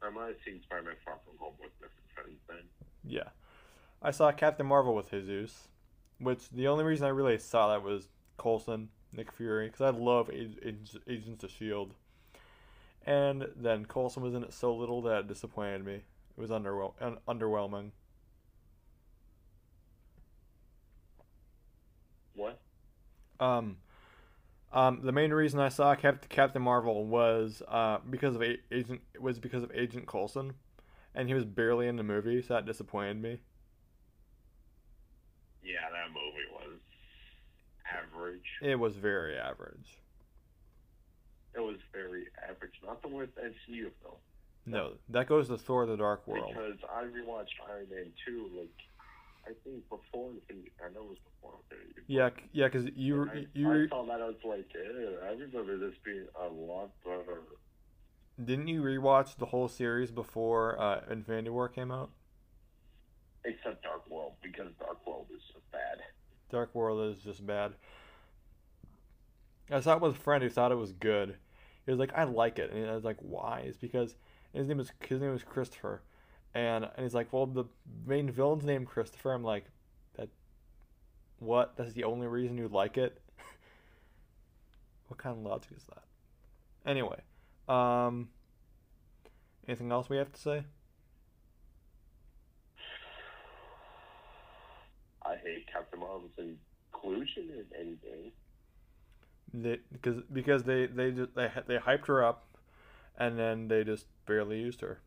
I might have seen Spider-Man: Far From Home with different friends then. Yeah, I saw Captain Marvel with Jesus, which the only reason I really saw that was Coulson, Nick Fury, because I love Ag- Ag- Agents of Shield, and then Coulson was in it so little that it disappointed me. It was underwhel- un- underwhelming. What? Um, um, the main reason I saw Cap- Captain Marvel was uh, because of a- Agent was because of Agent Coulson, and he was barely in the movie, so that disappointed me. Yeah, that movie was average. It was very average. It was very average. Not the worst MCU though. No, that goes to Thor: The Dark World. Because I rewatched Iron Man 2 like I think before Infinity. I know it was before Infinity. Yeah, yeah, because you I, you I saw that I was like, I remember this being a lot better. didn't you rewatch the whole series before uh, Infinity War came out? Except Dark World because Dark World is just bad. Dark World is just bad. I saw it with a friend who thought it was good. He was like, "I like it," and I was like, "Why?" It's because his name is his name is Christopher, and and he's like, "Well, the main villain's name Christopher." I'm like, "That what? That's the only reason you like it? [LAUGHS] what kind of logic is that?" Anyway, um, anything else we have to say? I hate Captain Marvel's inclusion in anything. They because because they they just they they hyped her up, and then they just barely used her.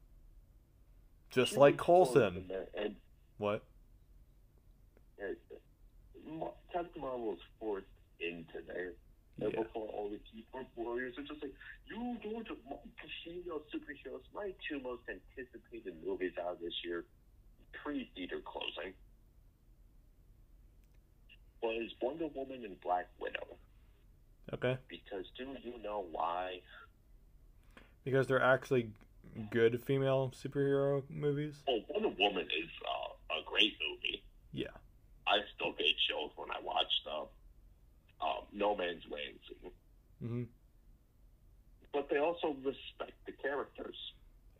Just She like Coulson. What? Ma- Captain Marvel was forced into there. And Yeah. before all the keyboard warriors are just like, you don't want female superheroes. My two most anticipated movies out this year, pre-theater closing, was Wonder Woman and Black Widow. Okay. Because do you know why? Because they're actually good female superhero movies. Oh, Wonder Woman is uh, a great movie. Yeah. I still get chills when I watch the um, No Man's Land scene. hmm But they also respect the characters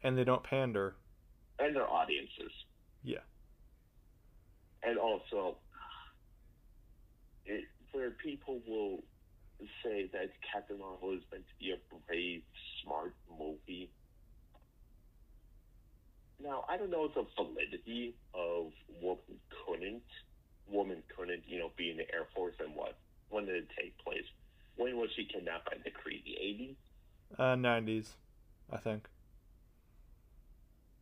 And they don't pander. and their audiences. Yeah. And also, it, where people will say that Captain Marvel is meant to be a brave, smart movie. Now, I don't know the validity of woman couldn't, woman couldn't, you know, be in the Air Force and what? When did it take place? When was she kidnapped by the Kree? The 80s? Uh, nineties, I think.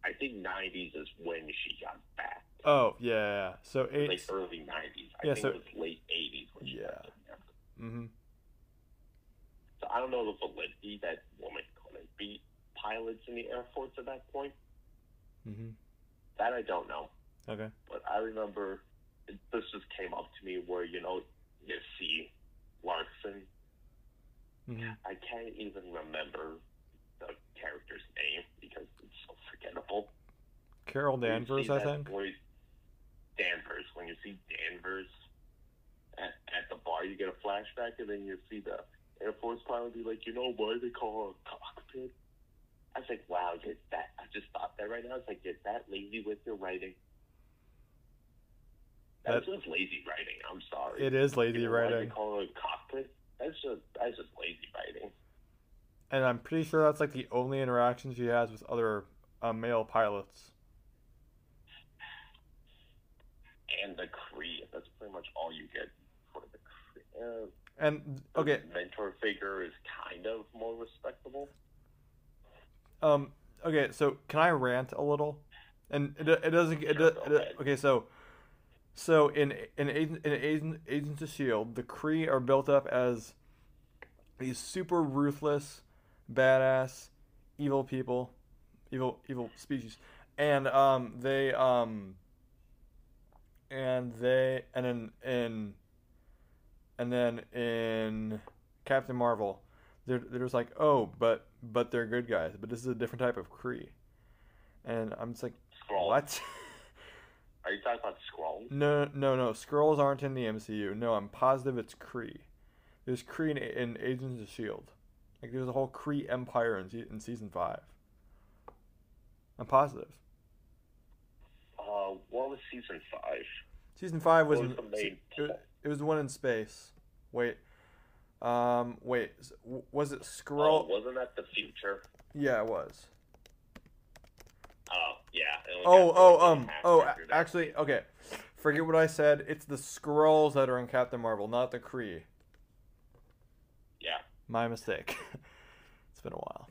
I think 90s is when she got back. Oh yeah. So eight. Like early 90s. I Yeah, think so- it was late 80s when she Yeah. got kidnapped. hmm So I don't know the validity that women couldn't be pilots in the Air Force at that point. hmm That I don't know. Okay. But I remember it, this just came up to me where, you know, you see Larson. hmm I can't even remember the character's name because it's so forgettable. Carol Danvers, I think. voice- Danvers. When you see Danvers at, at the bar, you get a flashback, and then you see the Air Force pilot would be like, you know what they call a cockpit? I was like, wow, get that. I just thought that right now. I was like, get that lazy with your writing. That's That- just lazy writing. I'm sorry. It is lazy You know why writing, They call it a cockpit. That's just that's just lazy writing. and I'm pretty sure that's like the only interactions he has with other uh, male pilots. And the Kree. That's pretty much all you get for the Kree. Uh, And okay, mentor figure is kind of more respectable. Um. Okay. So can I rant a little? And it, it doesn't. It, Sure, it, okay. So, so in in Agent in Agent, Agents of Shield, the Kree are built up as these super ruthless, badass, evil people, evil evil species, and um they um. And they and then in. And then in Captain Marvel, they're, they're just like, oh, but but they're good guys. But this is a different type of Kree, and I'm just like, Skrull. what? [LAUGHS] Are you talking about Skrull? no, no, no. Skrulls aren't in the MCU. No, I'm positive it's Kree. There's Kree in, in Agents of Shield. Like there's a whole Kree empire in, in season five. I'm positive. Uh, what was season five? Season five was, was the main it, it was the one in space. Wait, um, wait, was it Oh, wasn't that the future? yeah, it was. Oh, yeah. Oh, Oh, um, oh, that. actually, okay. Forget what I said. It's the Skrulls that are in Captain Marvel, not the Kree. Yeah. My mistake. [LAUGHS] it's been a while.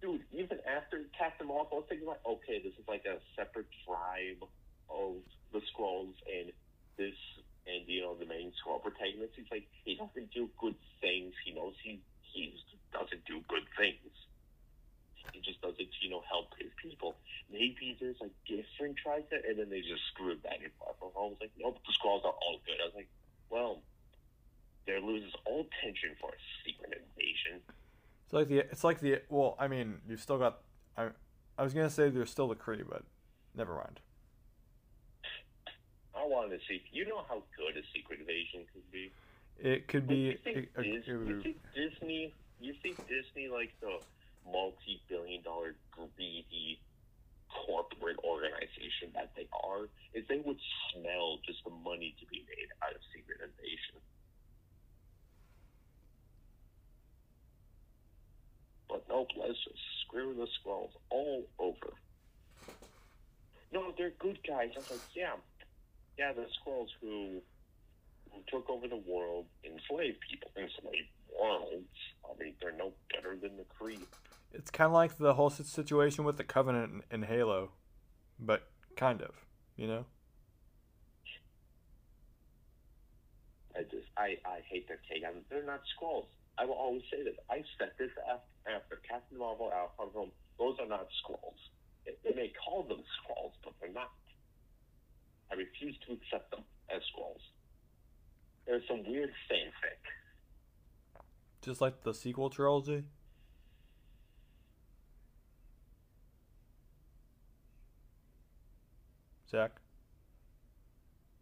Dude, even after Captain Marvel, I was thinking like, okay, this is like a separate tribe of the Skrulls, and this, and you know, the main Skrull protagonist, he's like, he doesn't do good things. He knows he he doesn't do good things. He just does it to, you know, help his people. Maybe there's like different tribes there, and then they just screwed that in Marvel. I was like, nope, the Skrulls are all good. I was like, well, there loses all tension for a secret invasion. It's like the it's like the well, I mean, you've still got I I was gonna say there's still the Kree, but never mind. I wanted to see. You know how good a secret invasion could be. It could be. you, think it- it- Dis- it would you think Disney? You think Disney, like the multi-billion-dollar greedy corporate organization that they are, is they would smell just the money to be made out of Secret Invasion. But nope, let's just screw the Skrulls all over. No, they're good guys. I was like, yeah, yeah, the Skrulls who who took over the world, enslaved people, enslaved worlds. I mean, they're no better than the Kree. It's kind of like the whole situation with the Covenant in, Halo, but kind of, you know. I just, I, I hate their take on it. They're not Skrulls. I will always say this. I said this after, after Captain Marvel, Alpha Home. Those are not Skrulls. They, may call them Skrulls, but they're not. I refuse to accept them as Skrulls. There's some weird fanfic. Just like the sequel trilogy. Zach.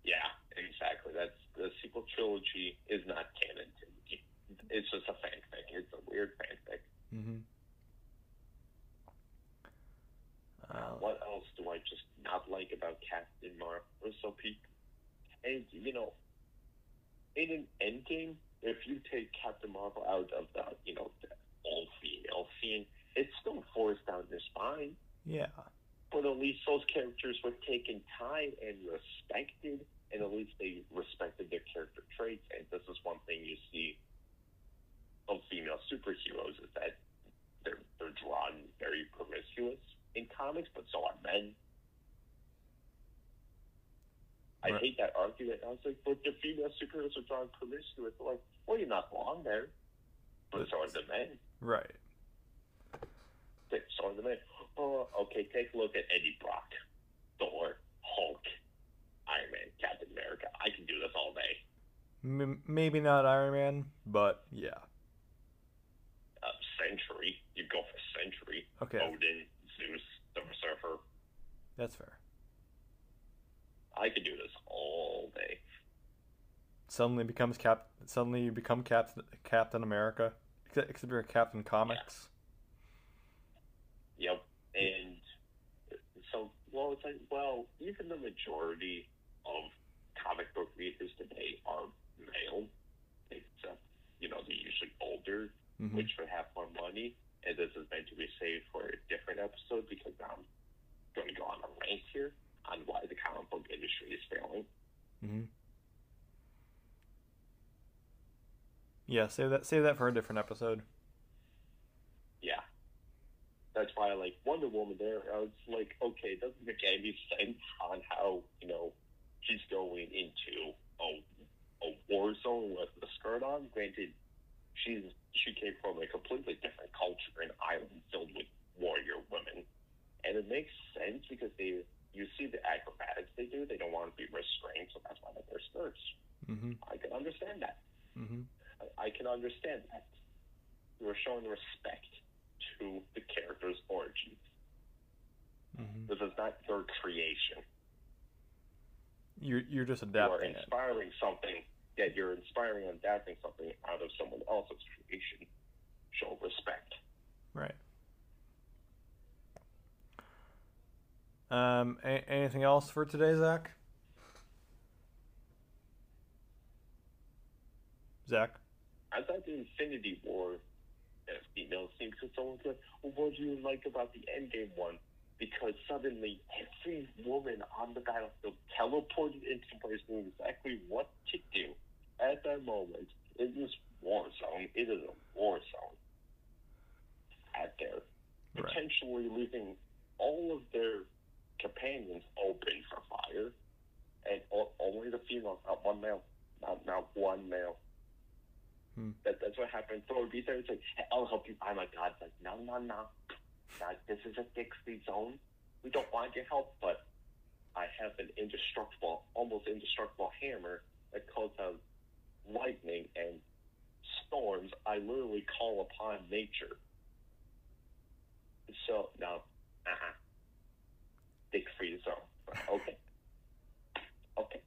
Yeah, exactly. That's the sequel trilogy is not canon to me. It's just a fanfic. It's a weird fanfic. Mm-hmm. Uh, What else do I just not like about Captain Marvel? So people, and you know, in an Endgame, if you take Captain Marvel out of the you know the all female scene, it's still forced down their spine. yeah. But at least those characters were taken time and respected, and at least they respected their character traits. And this is one thing you see of female superheroes is that they're they're drawn very promiscuous in comics, but so are men. I Right. hate that argument. I was like, but the female superheroes are drawn promiscuous. They're like, well, you're not wrong there, but so are the men. Right. So are the men. Oh, okay, take a look at Eddie Brock, Thor, Hulk, Iron Man, Captain America. I can do this all day. M- maybe not Iron Man, but yeah. Uh, Sentry, you go for Sentry. Okay, Odin, Zeus, Silver Surfer. that's fair. I could do this all day. Suddenly becomes cap. Suddenly you become Captain Captain America, except, except you're Captain Comics. Yep. And so, well, it's like, well, even the majority of comic book readers today are male, except, you know, they're usually older, hmm which would have more money. And this is meant to be saved for a different episode because I'm going to go on a rant here on why the comic book industry is failing. hmm Yeah, save that. Save that for a different episode. Yeah. That's why I like Wonder Woman there. I was like, okay, it doesn't make any sense on how, you know, she's going into a, a war zone with the skirt on. Granted, she's she came from a completely different culture, an island filled with warrior women. And it makes sense because they you see the acrobatics they do, they don't want to be restrained, so that's why they wear skirts. hmm I can understand that. hmm I- I can understand that. You are showing respect to the character's origins. hmm This is not your creation. You're you're just adapting. You are adapting it. inspiring something. Yet you're inspiring and adapting something out of someone else's creation. Show respect. Right. Um. A- anything else for today, Zach? Zach. I thought the Infinity War female scene because someone's like, well, what do you like about the Endgame one? Because suddenly every woman on the battlefield teleported into place knew exactly what to do at that moment in this war zone. It is a war zone out there, Right. potentially leaving all of their companions open for fire, and only the females, not one male, not not one male. Hmm. That that's what happened. Thor would be there. It's like, "Hey, I'll help you. I'm like, God, like, no, no, no. God, this is a fixed zone. We don't want your help, but I have an indestructible, almost indestructible hammer that calls out lightning and storms, I literally call upon nature. So no, uh-uh. Dick free zone. Okay. Okay.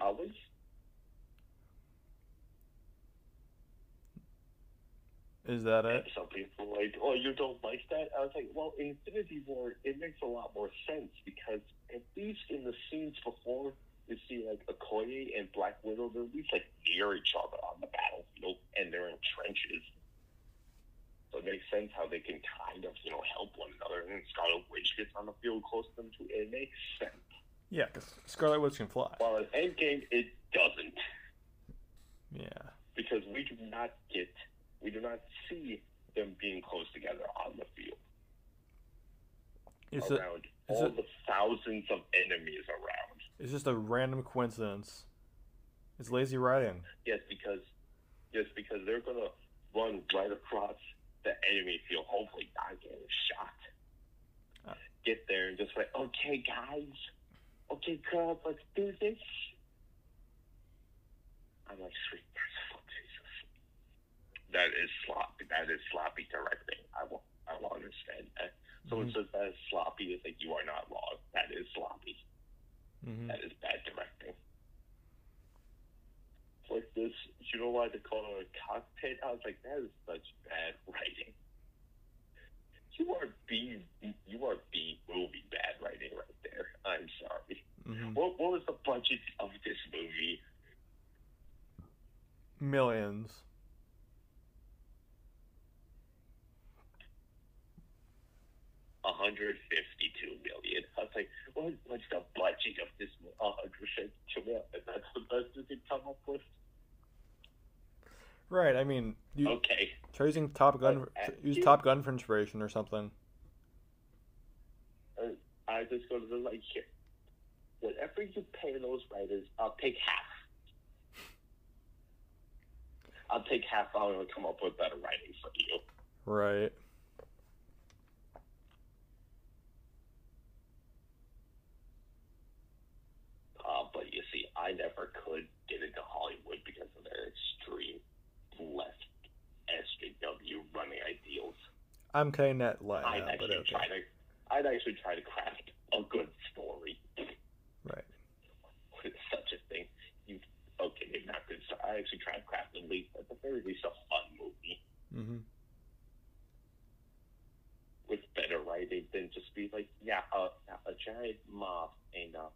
Always. Is that And it? some people are like, oh, you don't like that? I was like, well, Infinity War, it makes a lot more sense because at least in the scenes before, you see like Okoye and Black Widow, they're at least like near each other on the battlefield and they're in trenches. So it makes sense how they can kind of, you know, help one another. And Scarlet Witch gets on the field close to them too. It makes sense. Yeah, because Scarlet Witch can fly. While in Endgame, it doesn't Yeah. because we do not get, we do not see them being close together on the field. It's a, around is all it- the thousands of enemies around. it's just a random coincidence. It's lazy writing. Yes, because yes, because they're gonna run right across the enemy field, hopefully not getting shot. Uh. Get there and just like, okay, guys, okay, club, let's do this. I'm like, sweet, fuck Jesus. That is sloppy. That is sloppy directing. I will, I will understand that. Someone Mhm. says that is sloppy. It's like you are not wrong. That is sloppy. hmm That is bad directing. It's like this, you know why they call it a cockpit? I was like, that is such bad [LAUGHS] writing. You are B, you are B movie bad writing right there. I'm sorry. hmm What, what was the budget of this movie? Millions. 152 million. I was like, what, what's the budget of this movie? $152 million. And that's the best you can come up with? Right. I mean, you Okay. try using Top Gun. Uh, use you- Top Gun for inspiration or something. Uh, I just go to the like here. Whatever you pay those writers, I'll take half. I'll take half. Gonna come up with better writing for you. Right. Uh, but I never could get into Hollywood because of their extreme left SJW running ideals. I'm kind of let I'd now, but actually okay. try to, I'd actually try to craft a good story. Right. It's such a thing. You okay? Maybe not good. story. I actually try to craft at least, at the very least, a fun movie Mm-hmm. with better writing than just be like, yeah, a, a giant moth and a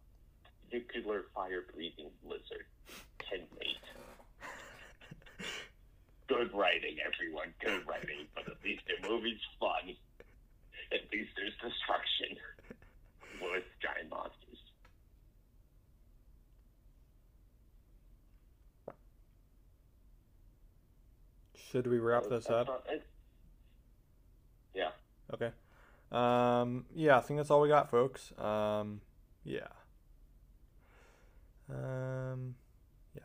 nuclear fire breathing lizard can mate. Good writing, everyone. Good writing, but at least the movie's fun. At least there's destruction with giant monsters. Should we wrap this up? yeah. Okay. Um, yeah, I think that's all we got, folks. Um, yeah. Um, yeah.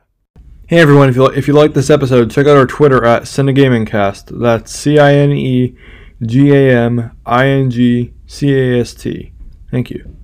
Hey everyone, if you if you like this episode, check out our Twitter at CineGamingCast. That's C I N E G A M I N G C A S T. Thank you.